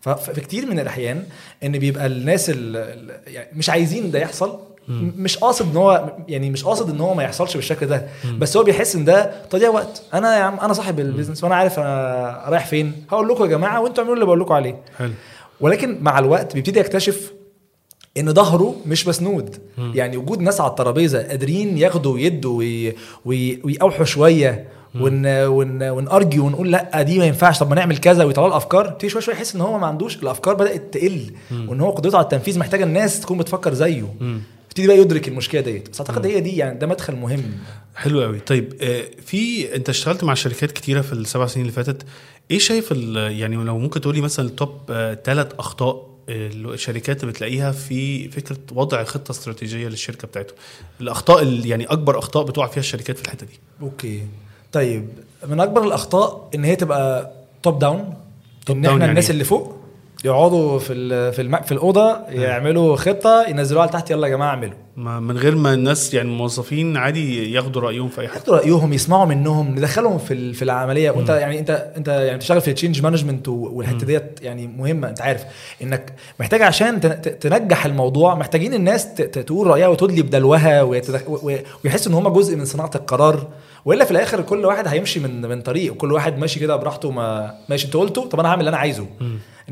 ففي كتير من الأحيان إن بيبقى الناس ال- ال- يعني مش عايزين ده يحصل مش قاصد إن هو يعني مش قاصد إن هو ما يحصلش بالشكل ده. بس هو بيحس إن ده تضييع وقت. أنا يا عم أنا صاحب ال business وأنا عارف أنا رايح فين. هقول لكم يا جماعة وأنتوا اعملوا اللي بقول لكم عليه. حلو. ولكن مع الوقت بيبتدي يكتشف إن ظهره مش مسنود. يعني وجود ناس على الترابيزة قادرين ياخدوا ويدوا وي- وي- ويقاوحوا شوية ون ون ونارجيو ونقول لأ دي ما ينفعش. طب ما نعمل كذا ويطلعوا الأفكار. تيجي شوية شوية يحس إن هو ما عندوش. الأفكار بدأت تقل. وإن هو قدرته على التنفيذ محتاجة الناس تكون بتفكر زيه. يبتدي بقى يدرك المشكلة ديت. بس أعتقد هي دي يعني ده مدخل مهم. حلو قوي. طيب آه، في أنت اشتغلت مع شركات كتيرة في السبع سنين اللي فاتت. إيه شايف يعني لو ممكن تقولي مثلا التوب ثلاث أخطاء آه، الشركات بتلاقيها في فكرة وضع خطة استراتيجية للشركة بتاعتهم؟ الأخطاء اللي يعني أكبر أخطاء بتقع فيها الشركات في الحتة دي. okay. طيب من أكبر الأخطاء إن هي تبقى top down إن إحنا يعني الناس إيه؟ اللي فوق يقعدوا في في الم... في الأوضة يعملوا خطة ينزلوها لتحت يلا يا جماعة اعملوا. من غير ما الناس يعني الموظفين عادي ياخدوا رأيهم في أي حاجة. ياخدوا رأيهم يسمعوا منهم ندخلهم في في العملية. وأنت يعني انت أنت يعني بتشتغل في ال change management والحتة ديت يعني مهمة أنت عارف. إنك محتاج عشان تنجح الموضوع محتاجين الناس تقول رأيها وتدلي بدلوها ويحسوا إن هم جزء من صناعة القرار. وإلا في الآخر كل واحد هيمشي من من طريق وكل واحد ماشي كده براحته ما ماشي. انت قلته طب أنا هعمل اللي أنا عايزه.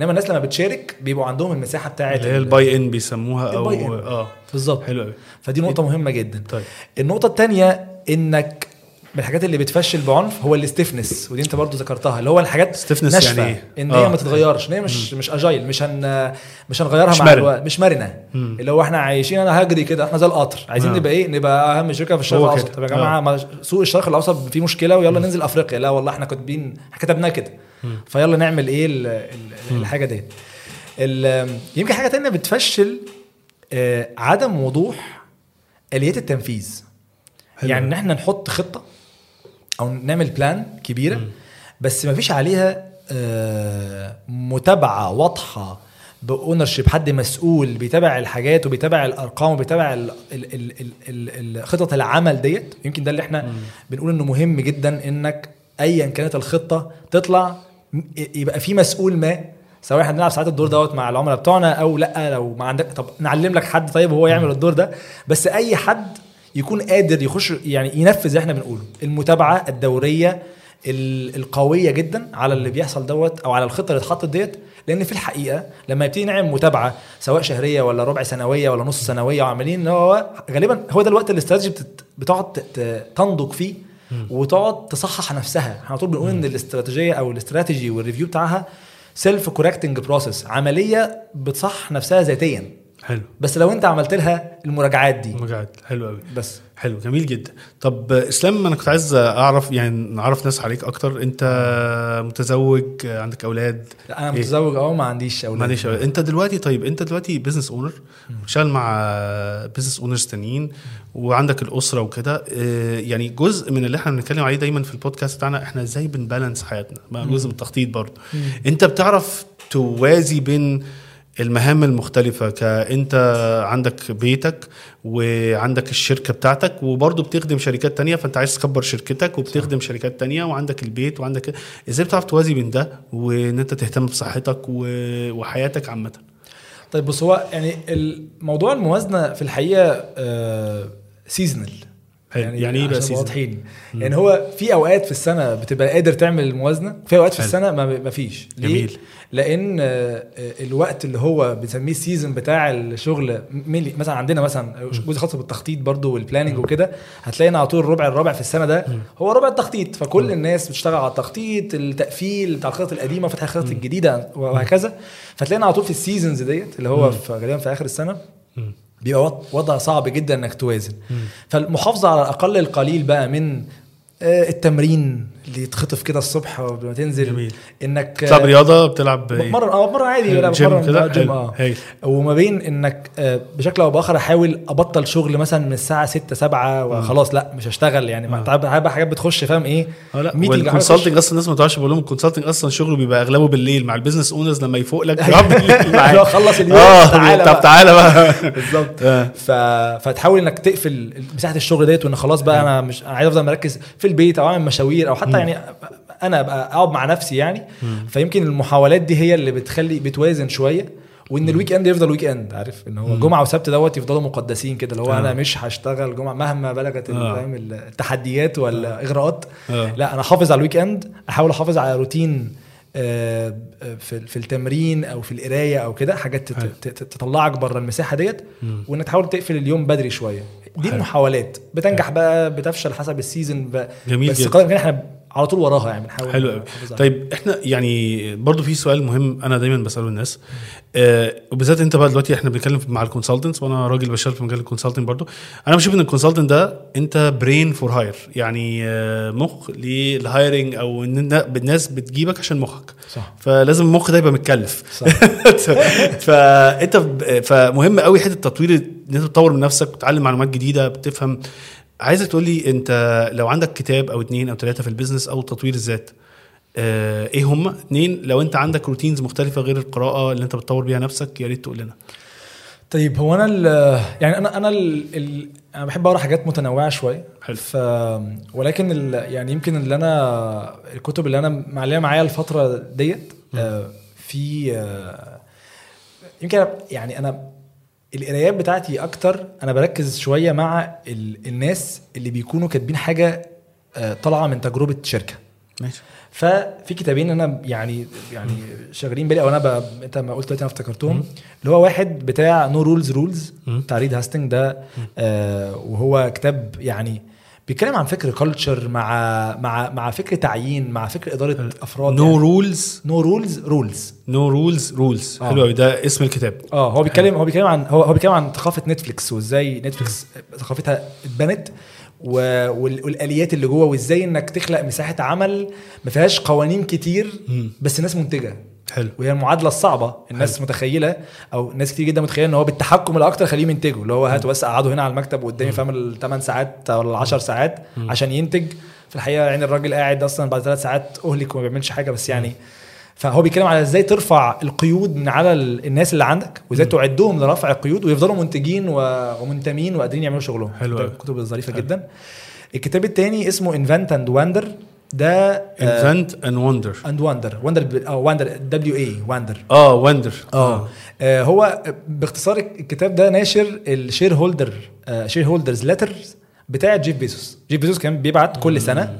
انما الناس لما بتشارك بيبقوا عندهم المساحة بتاعه اللي هي ال- الباي ان بيسموها أو إن. آه. بالظبط. حلو قوي فدي نقطة مهمة جدا. طيب. النقطة التانية إنك من الحاجات اللي بتفشل بعنف هو الاستفنس ودي أنت برضو ذكرتها اللي هو الحاجات stiffness ناشفة، يعني إيه؟ إن آه. هي ما تتغيرش إن هي مش مش اجايل مش هن مش هنغيرها مش مع. الوقت مش مرنة. اللي هو إحنا عايشين أنا هجري كده إحنا زي القطر. عايزين آه. نبقى إيه؟ نبقى أهم شركة في الشرق الأوسط. طب يا جماعة ما سوق الشرق الأوسط فيه مشكلة ويلا ننزل أفريقيا. لا والله إحنا كاتبين كتبناه كده. فيلا نعمل إيه ال- ال- الحاجة ديت. يمكن حاجة تانية بتفشل آه، عدم وضوح آليات التنفيذ. حلو. يعني إن إحنا نحط خطة أو نعمل بلان كبيرة بس ما فيش عليها آه، متابعة واضحة باونرشيب حد مسؤول بيتابع الحاجات وبيتابع الأرقام وبيتابع خطط العمل ديت. يمكن ده اللي إحنا بنقول إنه مهم جدا إنك ايا كانت الخطة تطلع م- يبقى في مسؤول ما سواء إحنا بنلعب ساعات الدور دوت مع العملاء بتوعنا أو لأ لو ما عندك طب نعلم لك حد طيب هو يعمل الدور ده. بس أي حد يكون قادر يخش يعني ينفذ اللي إحنا بنقوله. المتابعة الدورية ال- القوية جدا على اللي بيحصل دوت أو على الخطة اللي اتحطت ديت. لأن في الحقيقة لما يبتدي نعمل متابعة سواء شهرية ولا ربع سنوية ولا نص سنوية وعاملين ان هو غالبا هو ده الوقت اللي الاستراتيجي بتقعد تنضج فيه. وتقعد تصحح نفسها. إحنا طول بنقول إن الاستراتيجية أو ال strategy وال review بتاعها self correcting process عملية بتصحح نفسها ذاتيا. حلو. بس لو انت عملت لها المراجعات دي. مجاعد حلو قوي. بس. حلو جميل جدا. طب إسلام أنا كنت عايز أعرف يعني نعرف ناس عليك أكتر. أنت متزوج عندك أولاد. لا أنا إيه؟ متزوج آه ما عنديش أولاد. معلش أنت دلوقتي طيب أنت دلوقتي business owner بتشتغل مع business owners تانيين وعندك الأسرة وكده. آه، يعني جزء من اللي إحنا بنتكلم عليه دايما في البودكاست بتاعنا إحنا إزاي بن balance حياتنا؟ بقى جزء من التخطيط برضه. أنت بتعرف توازي بين المهام المختلفة كأنت عندك بيتك وعندك الشركة بتاعتك وبرضه بتخدم شركات تانية فأنت عايز تكبر شركتك وبتخدم شركات تانية وعندك البيت وعندك إزاي بتعرف توازي بين ده وإن أنت تهتم بصحتك وحياتك عامة؟ طيب بص هو يعني الموضوع الموازنة في الحقيقة سيزونال حلو. يعني إيه بقى seasonal؟ واضحين. يعني هو في أوقات في السنة بتبقى قادر تعمل الموازنه في أوقات في. السنة ما فيش. ليه؟ جميل. لأن آه، الوقت اللي هو بنسميه ال season بتاع الشغل mainly مثلا عندنا مثلا جزء خاص بالتخطيط برضو وال planning وكده هتلاقينا على طول الربع الرابع في السنة ده هو ربع التخطيط. فكل الناس بتشتغل على التخطيط التقفيل بتاع الخطط القديمة فتح الخطط الجديده وهكذا. فتلاقينا على طول في ال seasons ديت اللي هو في غالبا في آخر السنة. بيبقى وض- وضع صعب جدا إنك توازن. فالمحافظة على الأقل القليل بقى من آه، التمرين اللي يتخطف كده الصبح قبل ما تنزل جميل. إنك بتلعب رياضة بتلعب بتمرن آه بتمرن عادي لا جيم كده جيم. آه. وما بين إنك آه، بشكل أو بآخر أحاول أبطل شغل مثلا من الساعة 6 7 وخلاص لا مش هشتغل يعني ما تعب هيبقى حاجات بتخش فاهم إيه آه لا وال consulting. أصلا الناس ما تعرفش بقول لهم ال consulting أصلا شغله بيبقى أغلبه بالليل مع ال business owners لما يفوق لك. [LAUGHS] لو خلص اليوم آه تعالى طب. تعالى بقى [LAUGHS] بالظبط [LAUGHS] آه. فتحاول إنك تقفل مساحة الشغل ديت وإن خلاص بقى أنا مش عايز أفضل مركز في البيت أو أعمل مشاوير أو حتى يعني أنا أبقى أقعد مع نفسي يعني. فيمكن المحاولات دي هي اللي بتخلي بتوازن شوية وإن ال weekend يفضل weekend عارف؟ إن هو جمعة وسبت دوت يفضلوا مقدسين كده اللي هو آه. أنا مش هشتغل جمعة مهما بلغت آه. فاهم التحديات والاغراءات آه. لا أنا احافظ على ال weekend أحاول أحافظ على روتين آه، في في التمرين أو في القراية أو كده حاجات تطلعك بره المساحة ديت وإنك تحاول تقفل اليوم بدري شوية. دي. المحاولات. بتنجح بقى بتفشل حسب ال season جميل بس. قدر الامكان إحنا على طول وراها يعني بنحاول حلو قوي. طيب إحنا يعني برضو في سؤال مهم أنا دايما بسأله الناس. آه وبالذات أنت بقى دلوقتي إحنا بنتكلم مع ال consultants وأنا راجل بشتغل في مجال ال consultant برضو. أنا بشوف إن ال consultant ده أنت brain for hire يعني آه مخ لل hiring أو إن النا- الناس بتجيبك عشان مخك. صح. فلازم المخ ده يبقى متكلف. صح. [LAUGHS] فأنت فمهم قوي حتة التطوير إن أنت تطور من نفسك وتتعلم معلومات جديدة بتفهم عايزك تقول لي انت لو عندك كتاب أو اتنين أو ثلاثة في ال business أو تطوير الذات آه إيه هم اتنين لو انت عندك routines مختلفة غير القراءة اللي انت بتطور بيها نفسك يا ريت تقول لنا. طيب هو أنا يعني أنا أنا ال ال أنا بحب أقرأ حاجات متنوعة شوية. حلو. ف ولكن ال يعني يمكن اللي أنا الكتب اللي أنا معليه معايا الفترة ديت آه، في آه، يمكن يعني أنا القرايات بتاعتي أكتر أنا بركز شوية مع ال الناس اللي بيكونوا كاتبين حاجة آه، طالعة من تجربة شركة. ماشي. ففي كتابين أنا يعني يعني شغالين بالي أو أنا ب... أنت ما قلت دلوقتي أنا افتكرتهم. اللي هو واحد بتاع No Rules Rules. بتاع ريد هاستنج ده آه وهو كتاب يعني بيتكلم عن فكر culture مع مع مع فكر تعيين مع فكر إدارة أفراد No Rules No Rules Rules No Rules Rules. حلو قوي ده اسم الكتاب. آه هو بيتكلم هو بيتكلم عن هو هو بيتكلم عن ثقافة نتفليكس وإزاي نتفليكس ثقافتها اتبنت والآليات اللي جوه وإزاي إنك تخلق مساحة عمل ما فيهاش قوانين كتير. بس الناس منتجة. حلو. وهي المعادلة الصعبة. الناس حلو. متخيلة أو ناس كتير جدا متخيلة إن هو بالتحكم الأكتر خليهم ينتجوا اللي هو هات بس قعدوا هنا على المكتب قدامي فاهم الثمان ساعات أو العشر ساعات عشان ينتج. في الحقيقة يعني الراجل قاعد أصلا بعد ثلاث ساعات أهلك وما بيعملش حاجة بس يعني فهو بيتكلم على إزاي ترفع القيود من على ال- الناس اللي عندك وإزاي تعدهم لرفع القيود ويفضلوا منتجين ومنتمين وقادرين يعملوا شغلهم. حلو ده أوي. كتب ظريفة جدا. الكتاب الثاني اسمه Invent and Wander ده Invent and Wander and Wander Wander آه Wander W A Wander آه Wander آه. آه، هو باختصار الكتاب ده ناشر ال shareholder shareholders letters بتاع جيف بيزوس جيف بيزوس كان بيبعت كل سنة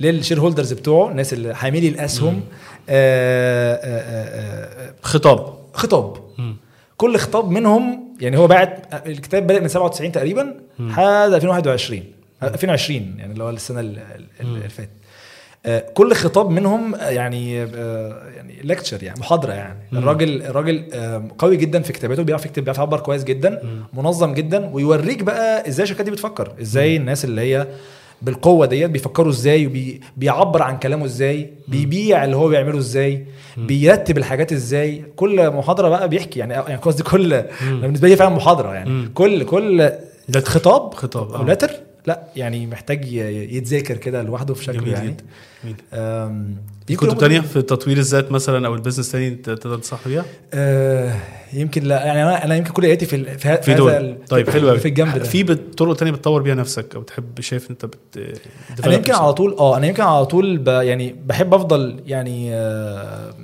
لل shareholders بتوعه الناس اللي حاملي الأسهم. آه، آه، آه، آه، خطاب. خطاب. كل خطاب منهم يعني هو باعت الكتاب بدأ من 97 تقريبا لحد 2021 2020 يعني اللي هو السنة ال- ال- اللي فاتت. آه، كل خطاب منهم آه، يعني آه، يعني lecture يعني محاضرة يعني. الراجل الراجل آه، قوي جدا في كتاباته بيعرف يكتب بيعرف يعبر كويس جدا منظم جدا ويوريك بقى إزاي الشركات دي بتفكر إزاي الناس اللي هي بالقوة ديت بيفكروا إزاي وبيعبر عن كلامه إزاي بيبيع اللي هو بيعمله إزاي بيرتب الحاجات إزاي. كل محاضرة بقى بيحكي يعني يعني قصدي كل بالنسبة لي فعلا محاضرة يعني. مم. كل كل لتر. خطاب خطاب، أو آه. لتر لا يعني محتاج يتذاكر كده لوحده في شكله جميل يعني جميل. في كتب تانية في تطوير الذات مثلا أو البيزنس تاني تقدر تنصح بيها؟ آه، يمكن لا يعني أنا أنا يمكن كل قرايتي في ال- في, في هذا دول طيب حلو قوي في الجنب ده في طرق تانية بتطور بيها نفسك أو تحب شايف أنت بت أنا يمكن. على طول آه أنا يمكن على طول ب يعني بحب أفضل يعني آه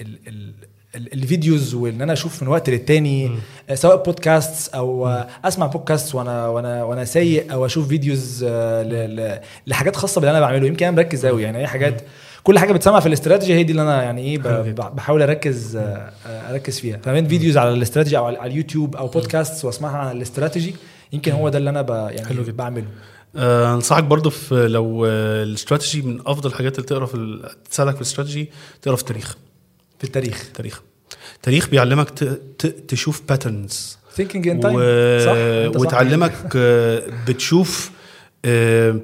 ال ال- ال videos وان أنا أشوف من وقت للتاني آه، سواء بودكاست أو آه، اسمع بودكاست وأنا وأنا وأنا سايق أو أشوف videos آه، لحاجات خاصة باللي أنا بعمله. يمكن أنا مركز قوي يعني أي حاجات كل حاجة بتسمع في الاستراتيجي هي دي اللي أنا يعني إيه بحاول أركز أركز فيها. فمن videos على الاستراتيجي أو على اليوتيوب أو بودكاست واسمعها عن الاستراتيجي يمكن هو ده اللي أنا ب يعني حلو جدا. بعمله. آه، أنصحك برضو في لو الاستراتيجي من أفضل الحاجات اللي تقرا في تساعدك في الاستراتيجي تقرا في التاريخ. في التاريخ. تاريخ تاريخ بيعلمك. تشوف patterns thinking in time. صح. وتعلمك آه، بتشوف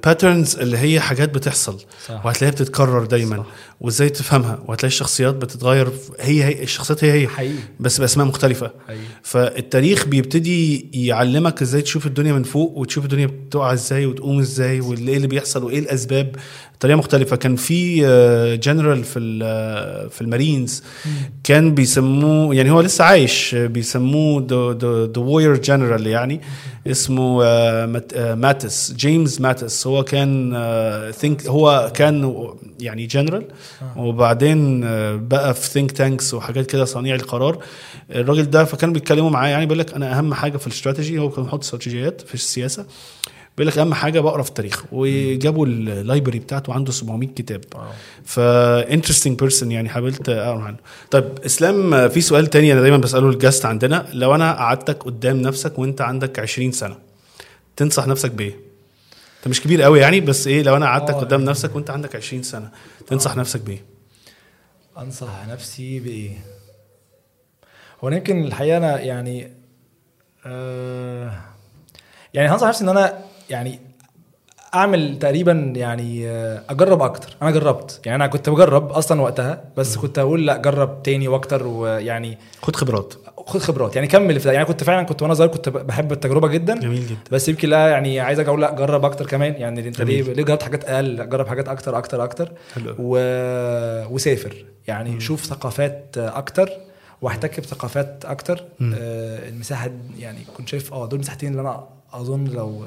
patterns اللي هي حاجات بتحصل. صح. وهتلاقيها بتتكرر دايما. صح. وازاي تفهمها؟ وهتلاقي الشخصيات بتتغير. هي هي الشخصيات هي هي. حقيقي. بس بأسماء مختلفة. حقيقي. فالتاريخ بيبتدي يعلمك إزاي تشوف الدنيا من فوق وتشوف الدنيا بتقع إزاي وتقوم إزاي وايه اللي بيحصل وإيه الأسباب. بطريقة مختلفة. كان في جنرال في ال- في المارينز. كان بيسموه يعني هو لسه عايش آه، بيسموه the warrior general يعني. اسمه آه، مات- آه، ماتيس جيمس ماتيس. هو كان think هو كان يعني جنرال وبعدين آه، بقى في think tanks وحاجات كده صنيع القرار. الراجل ده فكانوا بيتكلموا معاه يعني بيقول لك أنا أهم حاجة في الاستراتيجي هو كان بيحط استراتيجيات في السياسة. بيقول لك أهم حاجة بقرأ في التاريخ. وجابوا ال library بتاعته عنده 700 كتاب. ف interesting person يعني حاولت أقرأ عنه. طيب إسلام في سؤال تاني أنا دايما بسأله ال guest عندنا. لو أنا قعدتك قدام نفسك وأنت عندك 20 سنة تنصح نفسك بإيه؟ أنت مش كبير قوي يعني بس إيه لو أنا قعدتك آه. قدام نفسك وأنت عندك 20 سنة تنصح نفسك بإيه؟ أنصح نفسي بإيه؟ هو أنا يمكن الحقيقة أنا يعني آه يعني هنصح نفسي إن أنا يعني أعمل تقريبا يعني آه، أجرب أكتر. أنا جربت. يعني أنا كنت بجرب أصلا وقتها بس كنت أقول لأ جرب تاني وأكتر ويعني خد خبرات. خد خبرات. يعني كمل في ده. يعني كنت فعلا كنت وأنا صغير كنت بحب التجربة جدا. جميل جدا. بس يمكن لا يعني عايز أقول لأ جرب أكتر كمان. يعني أنت ليه. ليه جربت حاجات أقل؟ لأ، جرب حاجات أكتر أكتر أكتر. حلو. و... وسافر. يعني شوف ثقافات أكتر واحتك بثقافات أكتر. آه المساحة يعني كنت شايف آه دول المساحتين اللي أنا أظن لو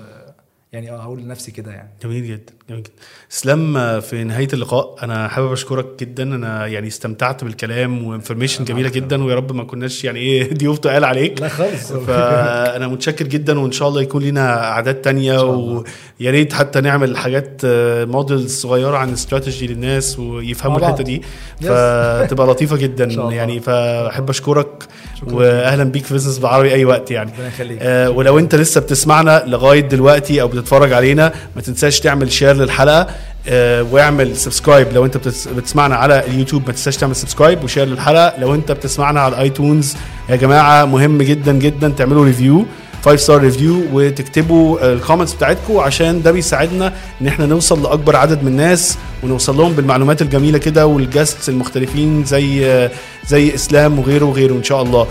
يعني هقول لنفسي كده يعني. جميل جدا جميل جدا. إسلام آه، في نهاية اللقاء أنا حابب أشكرك جدا. أنا يعني استمتعت بالكلام وانفورميشن جميلة جدا ويا رب ما كناش يعني إيه [LAUGHS] ضيوف تقال عليك. لا خالص. فأنا متشكر جدا وإن شاء الله يكون لنا أعداد تانية. ويا ريت حتى نعمل حاجات models صغيرة عن استراتيجي للناس ويفهموا. الحتة دي. فتبقى لطيفة جدا. [LAUGHS] يعني. فأحب أشكرك. شكراً. واهلا بيك في بزنس بالعربي أي وقت يعني. ربنا يخليك. آه ولو أنت لسه بتسمعنا لغاية دلوقتي أو بتتفرج علينا ما تنساش تعمل share للحلقة آه واعمل subscribe لو أنت بتس- بتسمعنا على اليوتيوب ما تنساش تعمل subscribe و share للحلقة. لو أنت بتسمعنا على ال iTunes يا جماعة مهم جدا جدا تعملوا review 5 star review وتكتبوا ال comments بتاعتكم عشان ده بيساعدنا إن إحنا نوصل لأكبر عدد من الناس ونوصل لهم بالمعلومات الجميلة كده والجاستس المختلفين زي زي إسلام وغيره وغيره إن شاء الله.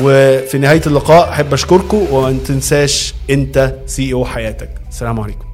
وفي نهاية اللقاء أحب أشكركم وما تنساش أنت سي أو حياتك. السلام عليكم.